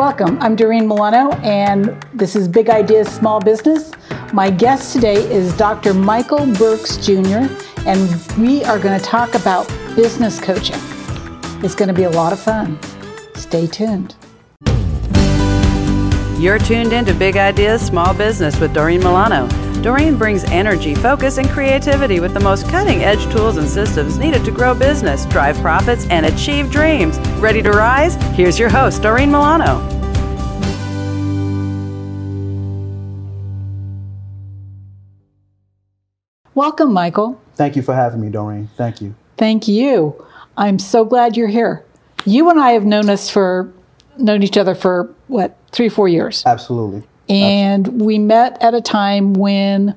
Welcome. I'm Doreen Milano, and this is Big Ideas Small Business. My guest today is Dr. Michael Burks Jr., and we are going to talk about business coaching. It's going to be a lot of fun. Stay tuned. You're tuned into Big Ideas Small Business with Doreen Milano. Doreen brings energy, focus, and creativity with the most cutting edge tools and systems needed to grow business, drive profits, and achieve dreams. Ready to rise? Here's your host, Doreen Milano. Welcome, Michael. Thank you for having me, Doreen. Thank you. Thank you. I'm so glad you're here. You and I have known us for known each other for what three, four years. Absolutely. And we met at a time when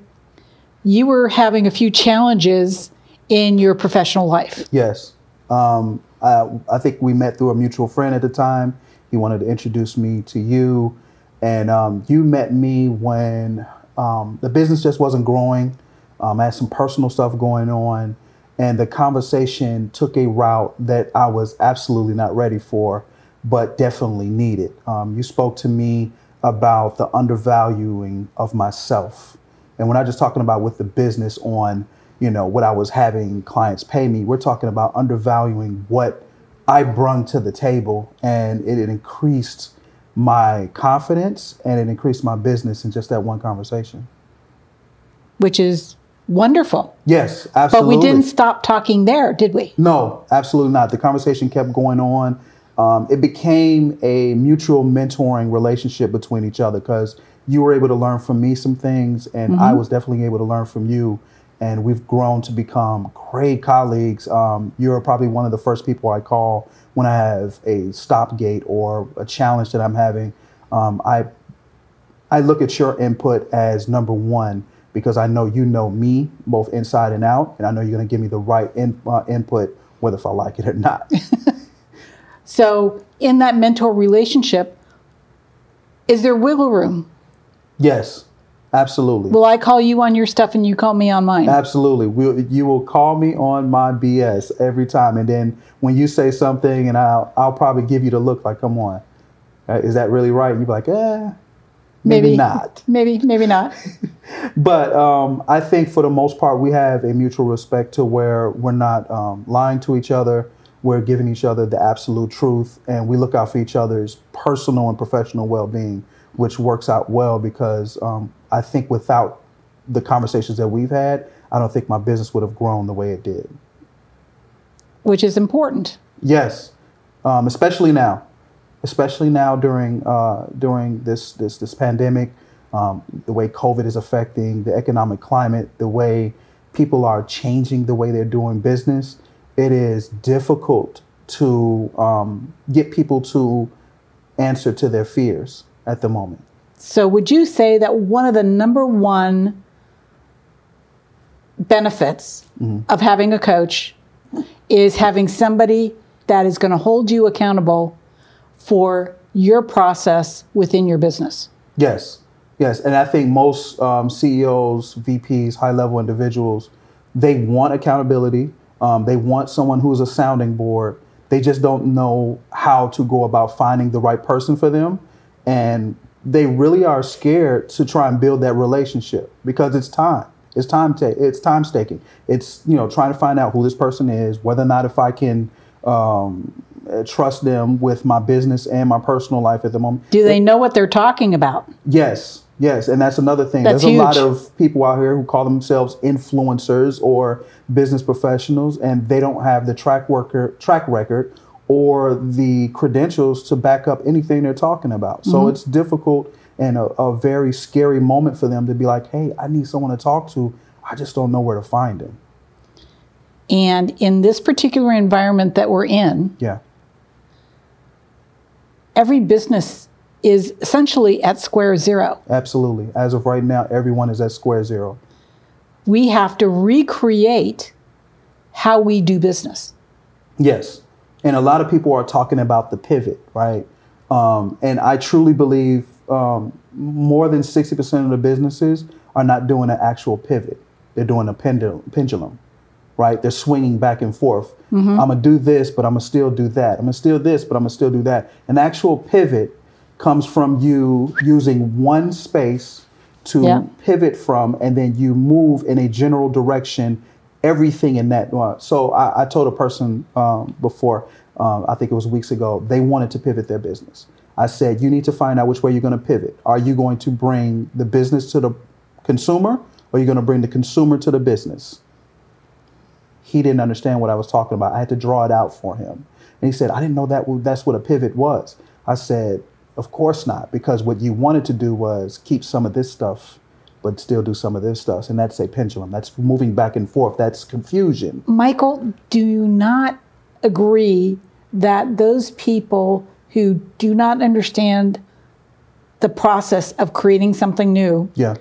you were having a few challenges in your professional life. Yes. Um, I, I, think we met through a mutual friend at the time. He wanted to introduce me to you. And um, you met me when um, the business just wasn't growing. Um, I had some personal stuff going on. And the conversation took a route that I was absolutely not ready for, but definitely needed. Um, you spoke to me about the undervaluing of myself. And we're not just talking about with the business on, you know, what I was having clients pay me. We're talking about undervaluing what I brung to the table and it, it increased my confidence and it increased my business in just that one conversation. Which is wonderful. Yes, absolutely. But we didn't stop talking there, did we? No, absolutely not. The conversation kept going on um, it became a mutual mentoring relationship between each other because you were able to learn from me some things, and mm-hmm. I was definitely able to learn from you. And we've grown to become great colleagues. Um, you're probably one of the first people I call when I have a stop gate or a challenge that I'm having. Um, I I look at your input as number one because I know you know me both inside and out, and I know you're going to give me the right in, uh, input whether if I like it or not. So, in that mentor relationship, is there wiggle room? Yes, absolutely. Will I call you on your stuff and you call me on mine? Absolutely. We'll, you will call me on my BS every time. And then when you say something, and I'll, I'll probably give you the look like, come on, uh, is that really right? And you'll be like, eh, maybe, maybe not. Maybe, maybe not. but um, I think for the most part, we have a mutual respect to where we're not um, lying to each other we're giving each other the absolute truth and we look out for each other's personal and professional well-being which works out well because um, i think without the conversations that we've had i don't think my business would have grown the way it did. Which is important. Yes. Um, especially now. Especially now during uh, during this this this pandemic um, the way covid is affecting the economic climate the way people are changing the way they're doing business it is difficult to um, get people to answer to their fears at the moment. So, would you say that one of the number one benefits mm-hmm. of having a coach is having somebody that is going to hold you accountable for your process within your business? Yes, yes. And I think most um, CEOs, VPs, high level individuals, they want accountability um, they want someone who's a sounding board. They just don't know how to go about finding the right person for them. And they really are scared to try and build that relationship because it's time. It's time to it's time staking. It's you know trying to find out who this person is, whether or not if I can um, trust them with my business and my personal life at the moment. Do they know what they're talking about? Yes, Yes, and that's another thing. That's There's huge. a lot of people out here who call themselves influencers or business professionals, and they don't have the track worker track record or the credentials to back up anything they're talking about. So mm-hmm. it's difficult and a, a, very scary moment for them to be like, "Hey, I need someone to talk to. I just don't know where to find them." And in this particular environment that we're in, yeah, every business is essentially at square zero. Absolutely. As of right now, everyone is at square zero. We have to recreate how we do business. Yes. And a lot of people are talking about the pivot, right? Um, and I truly believe um, more than 60% of the businesses are not doing an actual pivot. They're doing a pendulum, pendulum right? They're swinging back and forth. Mm-hmm. I'm going to do this, but I'm going to still do that. I'm going to still this, but I'm going to still do that. An actual pivot comes from you using one space to Yeah. pivot from, and then you move in a general direction. Everything in that. uh, So I, I told a person um, before, um, I think it was weeks ago, they wanted to pivot their business. I said, you need to find out which way you're going to pivot. Are you going to bring the business to the consumer, or are you going to bring the consumer to the business? he didn't understand what I was talking about. I had to draw it out for him. And he said, I didn't know that that's what a pivot was. I said, Of course not, because what you wanted to do was keep some of this stuff, but still do some of this stuff. And that's a pendulum. That's moving back and forth. That's confusion. Michael, do you not agree that those people who do not understand the process of creating something new Yeah.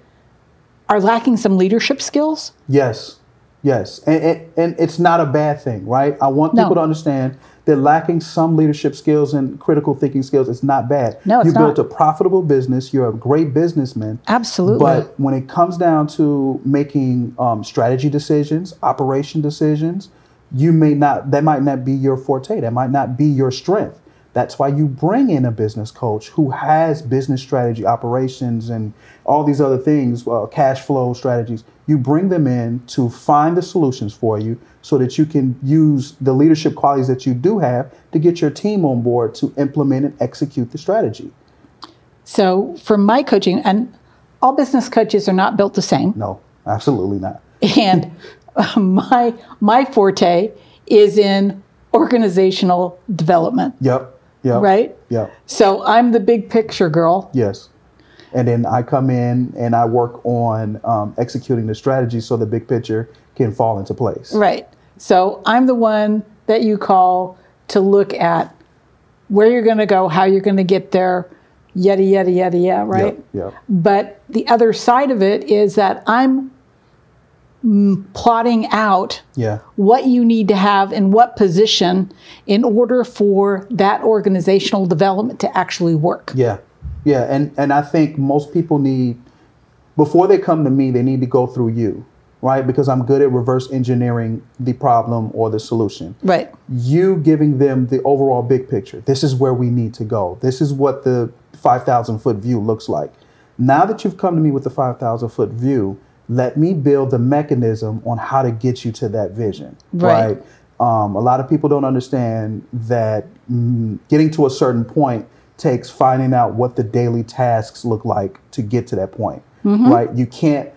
are lacking some leadership skills? Yes. Yes. And, and, and it's not a bad thing, right? I want No. people to understand that lacking some leadership skills and critical thinking skills is not bad. No, it's you built not. a profitable business. You're a great businessman. Absolutely. But when it comes down to making um, strategy decisions, operation decisions, you may not, that might not be your forte. That might not be your strength. That's why you bring in a business coach who has business strategy, operations, and all these other things, uh, cash flow strategies. You bring them in to find the solutions for you so that you can use the leadership qualities that you do have to get your team on board to implement and execute the strategy. so, for my coaching, and all business coaches are not built the same. No, absolutely not. and my my forte is in organizational development Yep. Yep. right Yep. so i'm the big picture girl Yes. And then I come in and I work on um, executing the strategy so the big picture can fall into place. right so i'm the one that you call to look at where you're going to go how you're going to get there yada yada yada yada right Yeah. Yep. but the other side of it is that i'm mm, plotting out Yeah. what you need to have in what position in order for that organizational development to actually work. Yeah. Yeah. And and I think most people need before they come to me, they need to go through you, right? Because I'm good at reverse engineering the problem or the solution. Right. you giving them the overall big picture. This is where we need to go. This is what the 5,000 foot view looks like. Now that you've come to me with the 5,000 foot view, let me build the mechanism on how to get you to that vision. Right. Um, a lot of people don't understand that mm, getting to a certain point takes finding out what the daily tasks look like to get to that point. Mm-hmm. Right? You can't,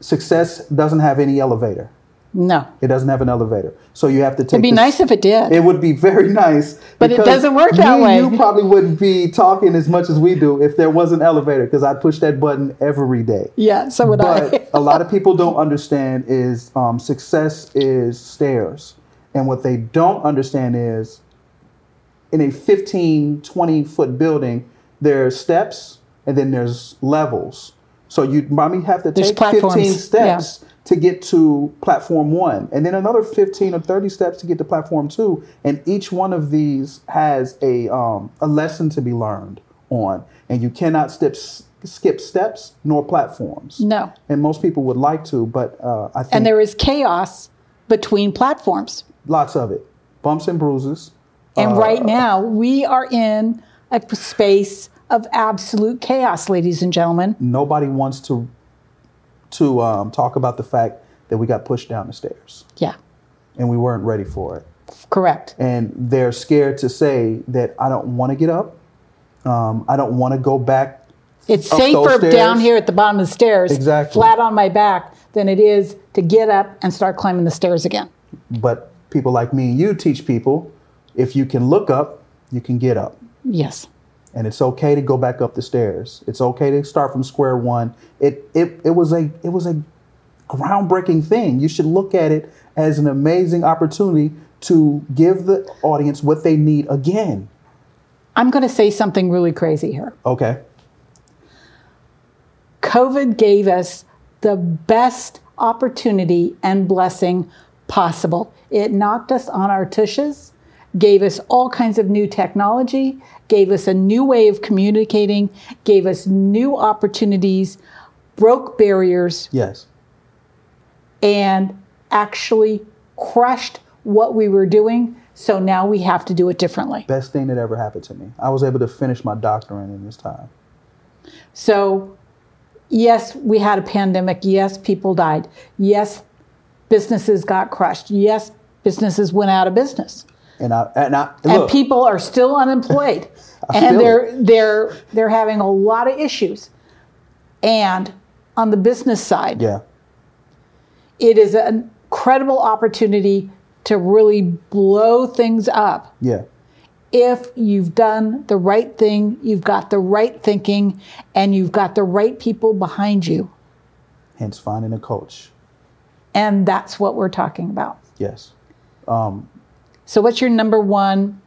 success doesn't have any elevator. No. It doesn't have an elevator. So you have to take It'd be this- nice if it did. it would be very nice. But it doesn't work that and way. You probably wouldn't be talking as much as we do if there was an elevator because I'd push that button every day. yeah, so would I. But a lot of people don't understand is um, success is stairs. And what they don't understand is in a 15, 20 foot building, there's steps and then there's levels. So you probably have to There's take 15 platforms, steps to get to platform one, and then another 15 or 30 steps to get to platform two. And each one of these has a, um, a lesson to be learned on. And you cannot step, skip steps nor platforms. no. And most people would like to, but uh, I think And there is chaos between platforms. lots of it. Bumps and bruises. And Uh, right now, we are in a space of absolute chaos, ladies and gentlemen. Nobody wants to to um, talk about the fact that we got pushed down the stairs Yeah, and we weren't ready for it. correct. And they're scared to say that I don't want to get up. Um, I don't want to go back. It's safer down here at the bottom of the stairs, Exactly. flat on my back, than it is to get up and start climbing the stairs again. But people like me and you teach people if you can look up, you can get up. Yes. and it's okay to go back up the stairs. It's okay to start from square one. It it it was a it was a groundbreaking thing. You should look at it as an amazing opportunity to give the audience what they need again. I'm going to say something really crazy here. Okay. COVID gave us the best opportunity and blessing possible. It knocked us on our tushes, gave us all kinds of new technology, gave us a new way of communicating, gave us new opportunities, broke barriers, Yes. and actually crushed what we were doing So now we have to do it differently. Best thing that ever happened to me. I was able to finish my doctorate in this time. So, yes, we had a pandemic. Yes, people died. Yes, businesses got crushed. Yes, businesses went out of business. And I and I and people are still unemployed. And they're they're they're having a lot of issues. And on the business side, yeah, it is an incredible opportunity to really blow things up yeah, if you've done the right thing, you've got the right thinking, and you've got the right people behind you. hence finding a coach. And that's what we're talking about. Yes. Um, So, what's your number one?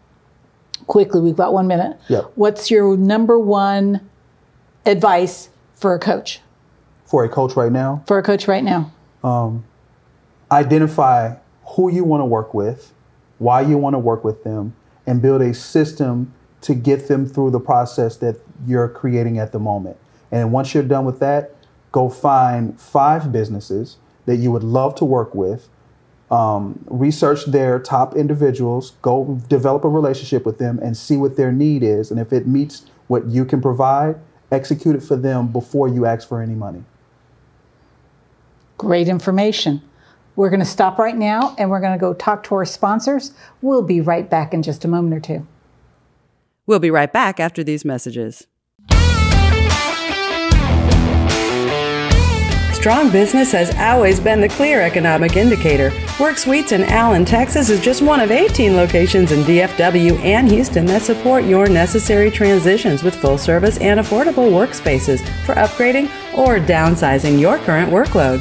Quickly, we've got one minute. Yep. What's your number one advice for a coach? for a coach right now, For a coach right now? Um, identify who you want to work with, why you want to work with them, and build a system to get them through the process that you're creating at the moment. And once you're done with that, go find five businesses that you would love to work with. Um, research their top individuals, go develop a relationship with them, and see what their need is. And if it meets what you can provide, execute it for them before you ask for any money. Great information. We're going to stop right now and we're going to go talk to our sponsors. We'll be right back in just a moment or two. We'll be right back after these messages. Strong business has always been the clear economic indicator. Work Suites in Allen, Texas is just one of 18 locations in DFW and Houston that support your necessary transitions with full service and affordable workspaces for upgrading or downsizing your current workload.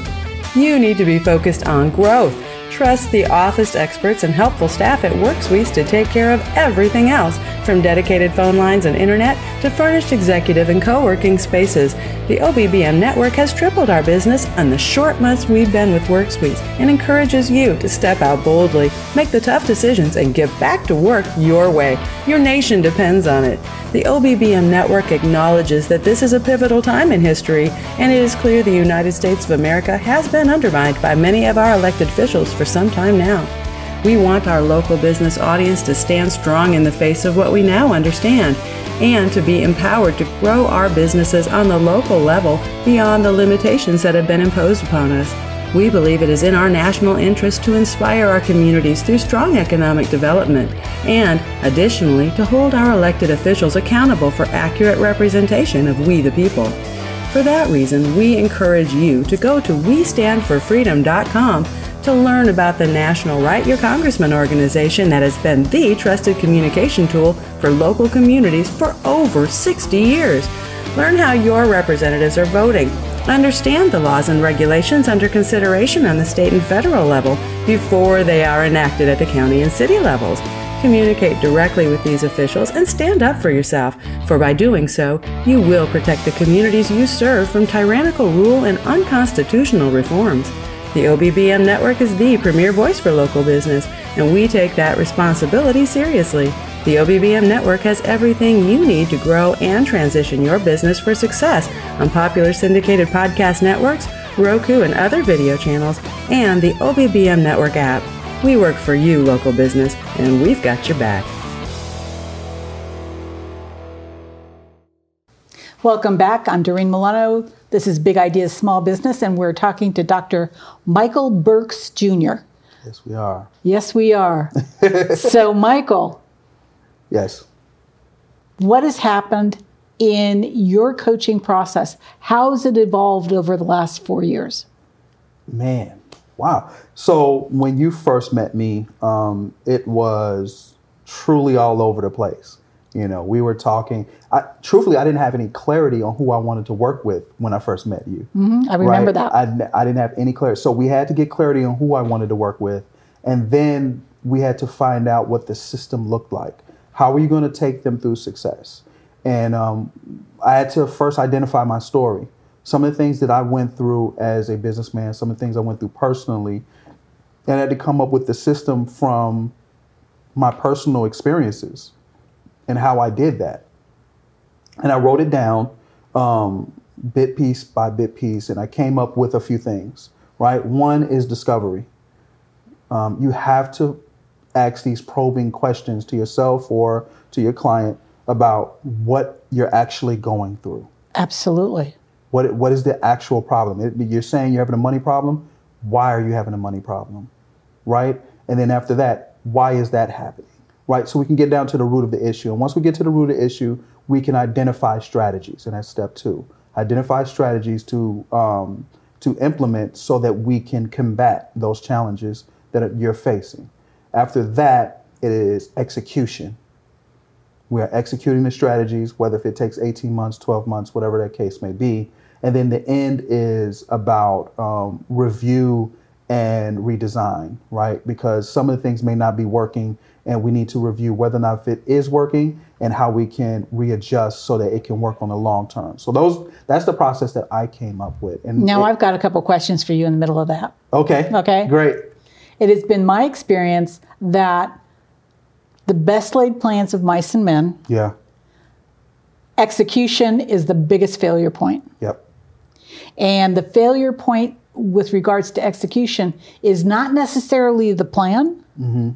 You need to be focused on growth. Trust the office experts and helpful staff at Work Suites to take care of everything else, from dedicated phone lines and internet to furnished executive and co-working spaces. The OBBM network has tripled our business in the short months we've been with Work Suites and encourages you to step out boldly, make the tough decisions, and give back to work your way. Your nation depends on it. The OBBM network acknowledges that this is a pivotal time in history, and it is clear the United States of America has been undermined by many of our elected officials for some time now. We want our local business audience to stand strong in the face of what we now understand and to be empowered to grow our businesses on the local level beyond the limitations that have been imposed upon us. We believe it is in our national interest to inspire our communities through strong economic development and, additionally, to hold our elected officials accountable for accurate representation of we the people. For that reason, we encourage you to go to WeStandForFreedom.com to learn about the National Write Your Congressman organization that has been the trusted communication tool for local communities for over 60 years. Learn how your representatives are voting. Understand the laws and regulations under consideration on the state and federal level before they are enacted at the county and city levels. Communicate directly with these officials and stand up for yourself, for by doing so, you will protect the communities you serve from tyrannical rule and unconstitutional reforms. The OBBM network is the premier voice for local business, and we take that responsibility seriously. The OBBM network has everything you need to grow and transition your business for success on popular syndicated podcast networks, Roku and other video channels, and the OBBM network app. We work for you, local business, and we've got your back. Welcome back. I'm Doreen Milano. This is Big Ideas Small Business, and we're talking to Dr. Michael Burks Jr. Yes, we are. Yes, we are. so, Michael, Yes. what has happened in your coaching process? How has it evolved over the last four years? Man, wow. So when you first met me, um, it was truly all over the place. You know, we were talking. I, truthfully, I didn't have any clarity on who I wanted to work with when I first met you. I remember right? that. I didn't have any clarity. So we had to get clarity on who I wanted to work with. And then we had to find out what the system looked like. How were you going to take them through success? And um, I had to first identify my story. Some of the things that I went through as a businessman, some of the things I went through personally, and I had to come up with the system from my personal experiences and how I did that. And I wrote it down um, bit piece by bit piece, and I came up with a few things, right? One is discovery. Um, you have to ask these probing questions to yourself or to your client about what you're actually going through. Absolutely. What what is the actual problem? It, you're saying you're having a money problem. Why are you having a money problem? Right? And then after that, why is that happening? Right? So we can get down to the root of the issue. And once we get to the root of the issue, we can identify strategies. And that's step two. Identify strategies to um, to implement so that we can combat those challenges that you're facing. After that, it is execution. We are executing the strategies, whether if it takes 18 months, 12 months, whatever that case may be. And then the end is about um, review and redesign, right? Because some of the things may not be working, and we need to review whether or not it is working and how we can readjust so that it can work on the long term. So those that's the process that I came up with. And now it, I've got a couple questions for you in the middle of that. Okay. Okay. Great. It has been my experience that the best laid plans of mice and men. Yeah. Execution is the biggest failure point. Yep. And the failure point with regards to execution is not necessarily the plan. Mm-hmm.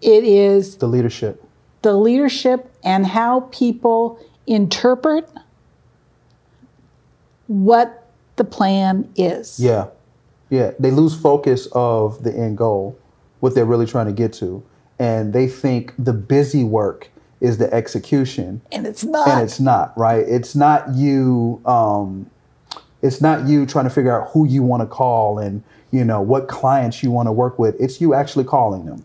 It is the leadership. The leadership and how people interpret what the plan is. Yeah. Yeah. They lose focus of the end goal, what they're really trying to get to. And they think the busy work is the execution. And it's not. And it's not, right? It's not you um, it's not you trying to figure out who you want to call and you know what clients you want to work with. It's you actually calling them.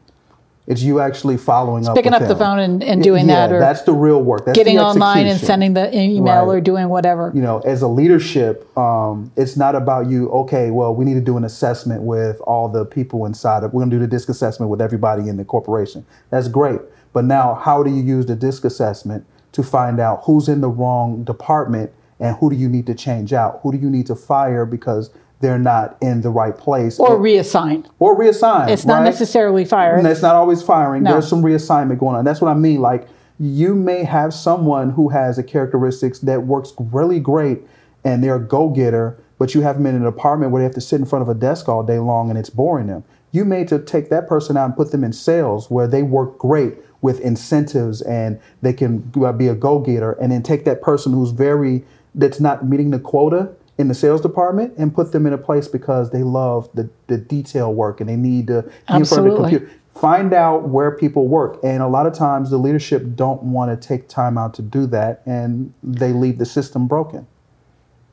It's you actually following it's up. Picking up them. the phone and, and doing yeah, that, or that's the real work. That's getting online and sending the email right. or doing whatever. You know, as a leadership, um, it's not about you. Okay, well, we need to do an assessment with all the people inside of. We're going to do the disc assessment with everybody in the corporation. That's great, but now, how do you use the disc assessment to find out who's in the wrong department and who do you need to change out? Who do you need to fire because they're not in the right place? Or reassigned, Or reassigned. It's not right? necessarily firing. And it's not always firing. No. There's some reassignment going on. That's what I mean. Like you may have someone who has a characteristics that works really great and they're a go-getter, but you have them in an apartment where they have to sit in front of a desk all day long and it's boring them. You may to take that person out and put them in sales where they work great with incentives and they can be a go-getter and then take that person who's very that's not meeting the quota in the sales department and put them in a place because they love the, the detail work and they need to be in front of the computer. Find out where people work. And a lot of times the leadership don't want to take time out to do that and they leave the system broken.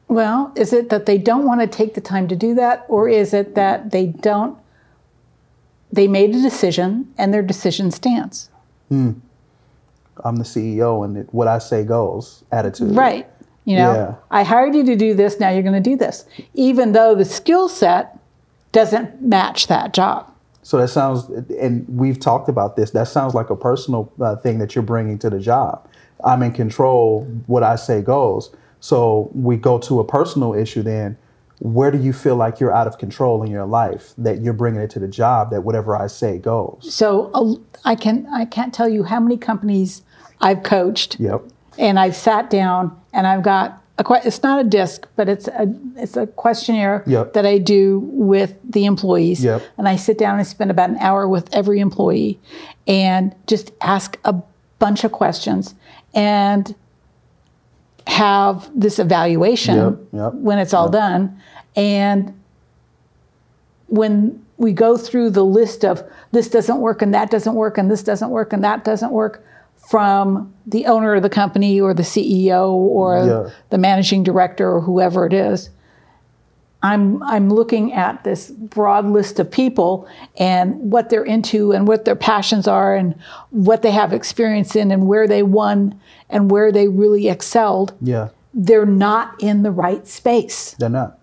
Well, is it that they don't want to take the time to do that, or is it that they don't? They made a decision and their decision stands. Hmm. I'm the CEO and it, what I say goes attitude. Right. You know, Yeah. I hired you to do this, now you're going to do this, even though the skill set doesn't match that job. So that sounds, and we've talked about this. That sounds like a personal uh, thing that you're bringing to the job. I'm in control. What I say goes. So we go to a personal issue. Then, where do you feel like you're out of control in your life that you're bringing it to the job? That whatever I say goes. So uh, I can I can't tell you how many companies I've coached Yep. And I've sat down and I've got a que- it's not a disc, but it's a it's a questionnaire Yep. that I do with the employees. Yep. And I sit down and spend about an hour with every employee and just ask a bunch of questions and have this evaluation Yep, yep, when it's all done. And when we go through the list of this doesn't work and that doesn't work and this doesn't work and that doesn't work from the owner of the company or the CEO or Yeah. the managing director or whoever it is, I'm I'm looking at this broad list of people and what they're into and what their passions are and what they have experience in and where they won and where they really excelled. Yeah. They're not in the right space They're not.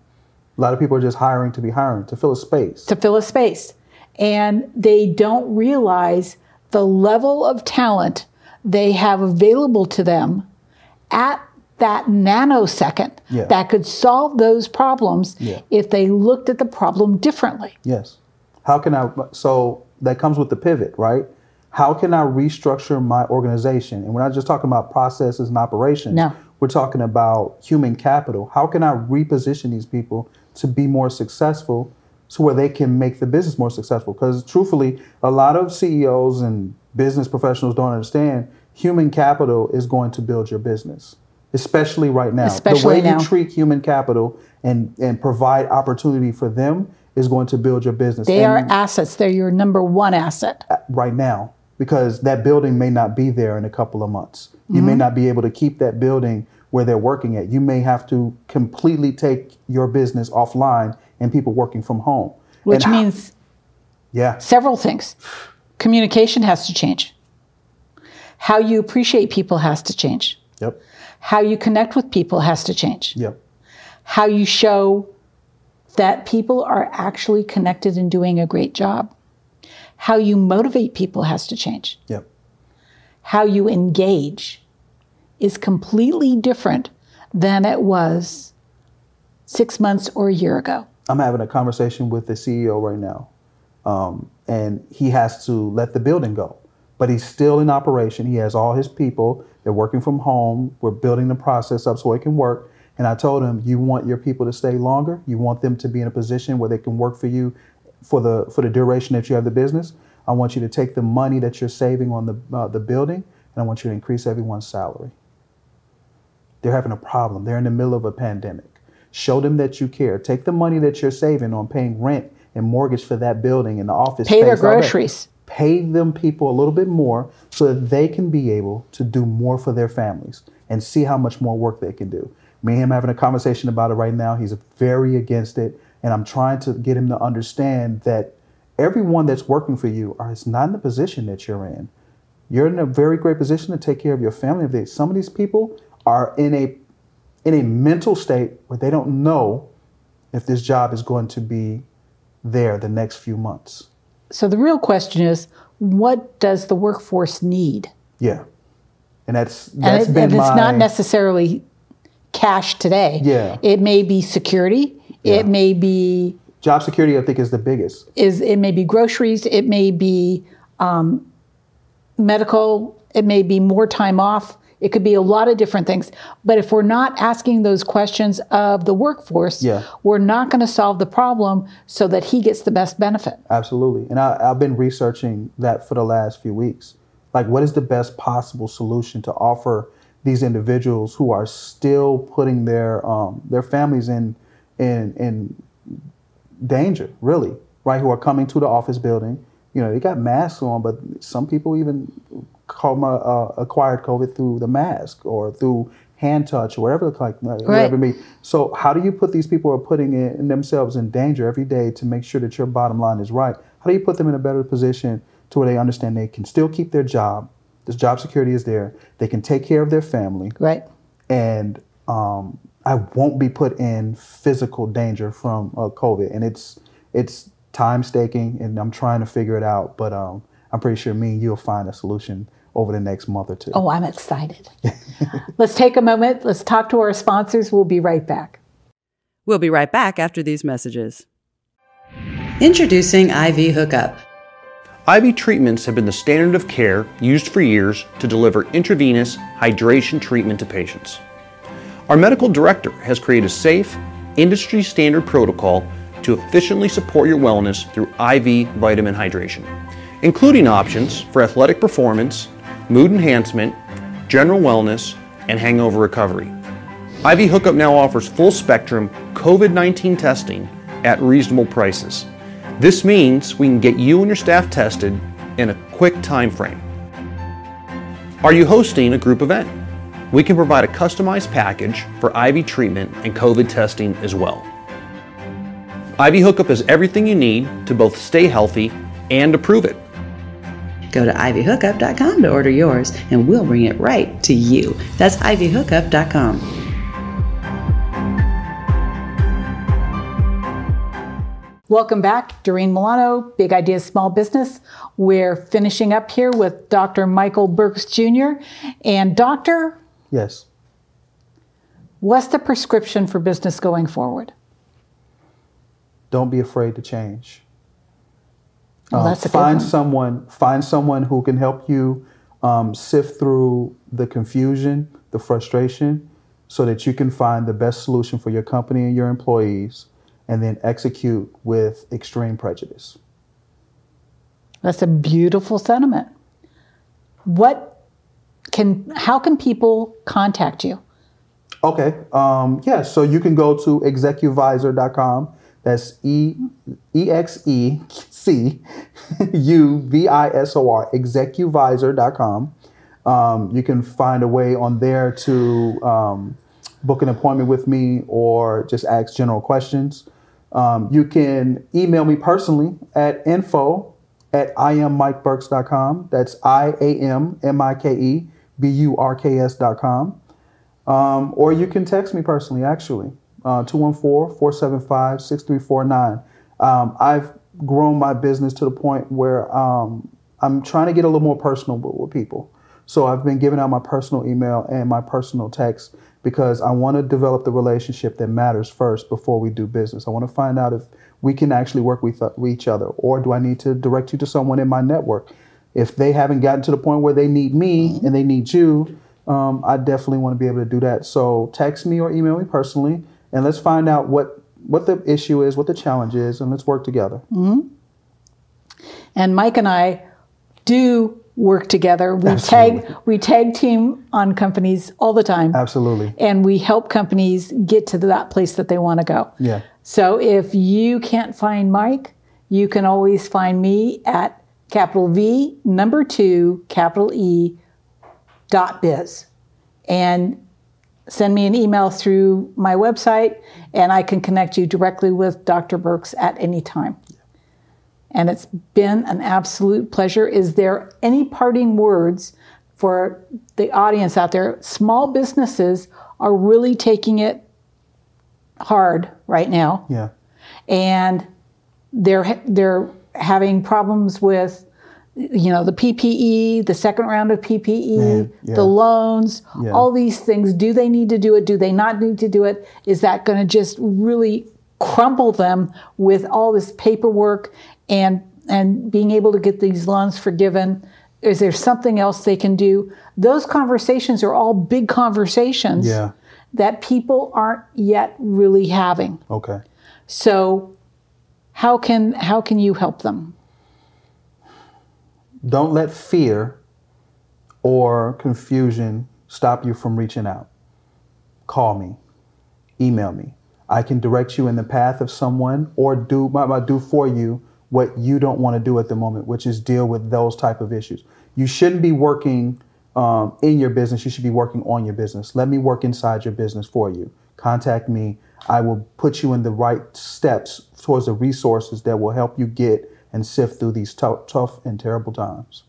A lot of people are just hiring to be hiring to fill a space. to fill a space. And they don't realize the level of talent they have available to them at that nanosecond Yeah. that could solve those problems Yeah. if they looked at the problem differently. Yes. How can I? So that comes with the pivot, right? How can I restructure my organization? And we're not just talking about processes and operations. No. We're talking about human capital. How can I reposition these people to be more successful so where they can make the business more successful. Because truthfully, a lot of CEOs and business professionals don't understand human capital is going to build your business, especially right now. Especially the way now. you treat human capital and, and provide opportunity for them is going to build your business. They are assets. They're your number one asset. right now because that building may not be there in a couple of months. You Mm-hmm. may not be able to keep that building where they're working at. You may have to completely take your business offline and people working from home. Which And- means yeah, several things. Communication has to change. How you appreciate people has to change. yep, How you connect with people has to change. yep, How you show that people are actually connected and doing a great job. How you motivate people has to change. yep. How you engage is completely different than it was six months or a year ago. I'm having a conversation with the CEO right now, um, and he has to let the building go, but he's still in operation. He has all his people. They're working from home. We're building the process up so it can work. And I told him, you want your people to stay longer. You want them to be in a position where they can work for you for the for the duration that you have the business. I want you to take the money that you're saving on the uh, the building, and I want you to increase everyone's salary. They're having a problem. They're in the middle of a pandemic. Show them that you care. Take the money that you're saving on paying rent and mortgage for that building and the office. Pay their space, all that. groceries. Pay them people a little bit more so that they can be able to do more for their families and see how much more work they can do. Me and him having a conversation about it right now. He's very against it, and I'm trying to get him to understand that everyone that's working for you is not in the position that you're in you're in a very great position to take care of your family. Some of these people are in a in a mental state where they don't know if this job is going to be there the next few months. So the real question is what does the workforce need? Yeah, and that's And, that's it- been and it's my not necessarily cash today. Yeah. It may be security. Yeah. It may be job security. I think is the biggest. is it may be groceries. It may be um, medical. It may be more time off. It could be a lot of different things. But if we're not asking those questions of the workforce, Yeah. we're not going to solve the problem so that he gets the best benefit. Absolutely. And I, I've been researching that for the last few weeks. Like, what is the best possible solution to offer these individuals who are still putting their um, their families in in in danger, really, right? Who are coming to the office building. You know, they got masks on, but some people even uh, acquired COVID through the mask or through hand touch or whatever like whatever it may. So how do you put these people who are putting in, themselves in danger every day to make sure that your bottom line is right? How do you put them in a better position to where they understand they can still keep their job? This job security is there. They can take care of their family, Right. and um, I won't be put in physical danger from uh, COVID. And it's it's time staking, and I'm trying to figure it out. But um, I'm pretty sure me and you'll find a solution over the next month or two. Oh, I'm excited. Let's take a moment. Let's talk to our sponsors. We'll be right back. We'll be right back after these messages. Introducing IV Hookup. IV treatments have been the standard of care used for years to deliver intravenous hydration treatment to patients. Our medical director has created a safe, industry standard protocol to efficiently support your wellness through IV vitamin hydration, including options for athletic performance, mood enhancement, general wellness, and hangover recovery. IV Hookup now offers full spectrum COVID 19 testing at reasonable prices. This means we can get you and your staff tested in a quick time frame. Are you hosting a group event? We can provide a customized package for IV treatment and COVID testing as well. IV Hookup is everything you need to both stay healthy and to prove it. Go to ivhookup.com to order yours, and we'll bring it right to you. That's ivhookup.com. Welcome back, Doreen Milano, Big Ideas Small Business. We're finishing up here with Dr. Michael Burks Jr. And, Doctor, Yes. what's the prescription for business going forward? Don't be afraid to change. Well, Uh, a good find one. someone find someone who can help you um, sift through the confusion the frustration so that you can find the best solution for your company and your employees and then execute with extreme prejudice. That's a beautiful sentiment. What can how can people contact you? Okay. Um, yeah. So you can go to execuvisor.com. That's E E X E C U V I S O R, execuvisor.com. Um, you can find a way on there to um, book an appointment with me or just ask general questions. Um, you can email me personally at info at iammikeburks.com. That's I A M M I K E B U R K S.com. Um, or you can text me personally, actually, 214 475 6349. Um, I've grown my business to the point where um, I'm trying to get a little more personal with people. So I've been giving out my personal email and my personal text because I want to develop the relationship that matters first before we do business. I want to find out if we can actually work with, uh, with each other, or do I need to direct you to someone in my network? If they haven't gotten to the point where they need me and they need you, um, I definitely want to be able to do that. So text me or email me personally, and let's find out what what the issue is, what the challenge is, and let's work together. Mm-hmm. And Mike and I do work together. We Absolutely. tag we tag team on companies all the time. Absolutely. And we help companies get to that place that they want to go. Yeah. So if you can't find Mike, you can always find me at capital V number two capital E dot biz. And send me an email through my website and I can connect you directly with Dr. Burks at any time. And it's been an absolute pleasure. Is there any parting words for the audience out there? Small businesses are really taking it hard right now Yeah. and they're they're having problems with you know the PPP, the second round of PPP, yeah. the loans, Yeah. all these things. Do they need to do it? Do they not need to do it? Is that going to just really crumple them with all this paperwork and and being able to get these loans forgiven? Is there something else they can do? Those conversations are all big conversations Yeah. that people aren't yet really having. Okay. So how can how can you help them? Don't let fear or confusion stop you from reaching out. Call me, email me. I can direct you in the path of someone or do might do for you what you don't want to do at the moment, which is deal with those type of issues. You shouldn't be working um, in your business. You should be working on your business. Let me work inside your business for you. Contact me. I will put you in the right steps towards the resources that will help you get and sift through these tough, tough and terrible times.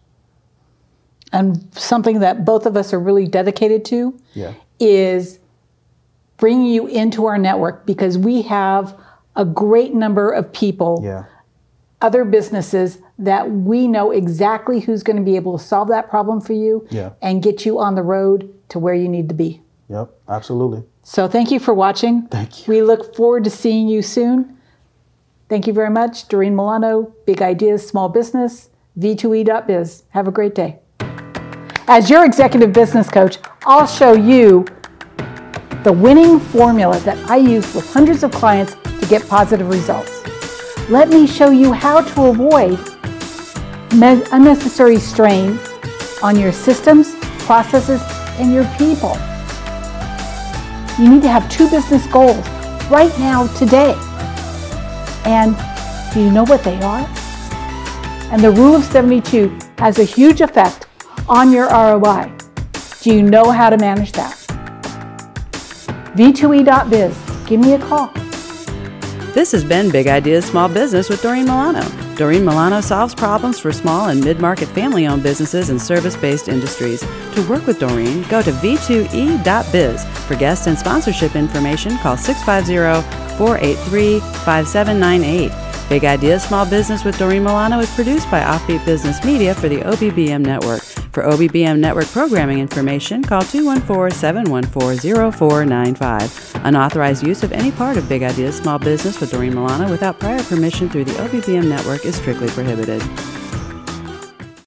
And something that both of us are really dedicated to Yeah. is bringing you into our network because we have a great number of people, Yeah. other businesses that we know exactly who's going to be able to solve that problem for you Yeah. and get you on the road to where you need to be. Yep. Absolutely. So thank you for watching. Thank you. We look forward to seeing you soon. Thank you very much. Doreen Milano, Big Ideas Small Business, V2E.biz. Have a great day. As your executive business coach, I'll show you the winning formula that I use with hundreds of clients to get positive results. Let me show you how to avoid unnecessary strain on your systems, processes, and your people. You need to have two business goals right now, today. And do you know what they are? And the rule of 72 has a huge effect on your ROI. Do you know how to manage that? V2E.biz. Give me a call. This has been Big Ideas Small Business with Doreen Milano. Doreen Milano solves problems for small and mid market family owned businesses and service based industries. To work with Doreen, go to v2e.biz. For guest and sponsorship information, call 650 483 5798. Big Ideas Small Business with Doreen Milano is produced by Offbeat Business Media for the OBBM Network. For OBBM Network programming information, call 214 714 0495. Unauthorized use of any part of Big Ideas Small Business with Doreen Milano without prior permission through the OBBM Network is strictly prohibited.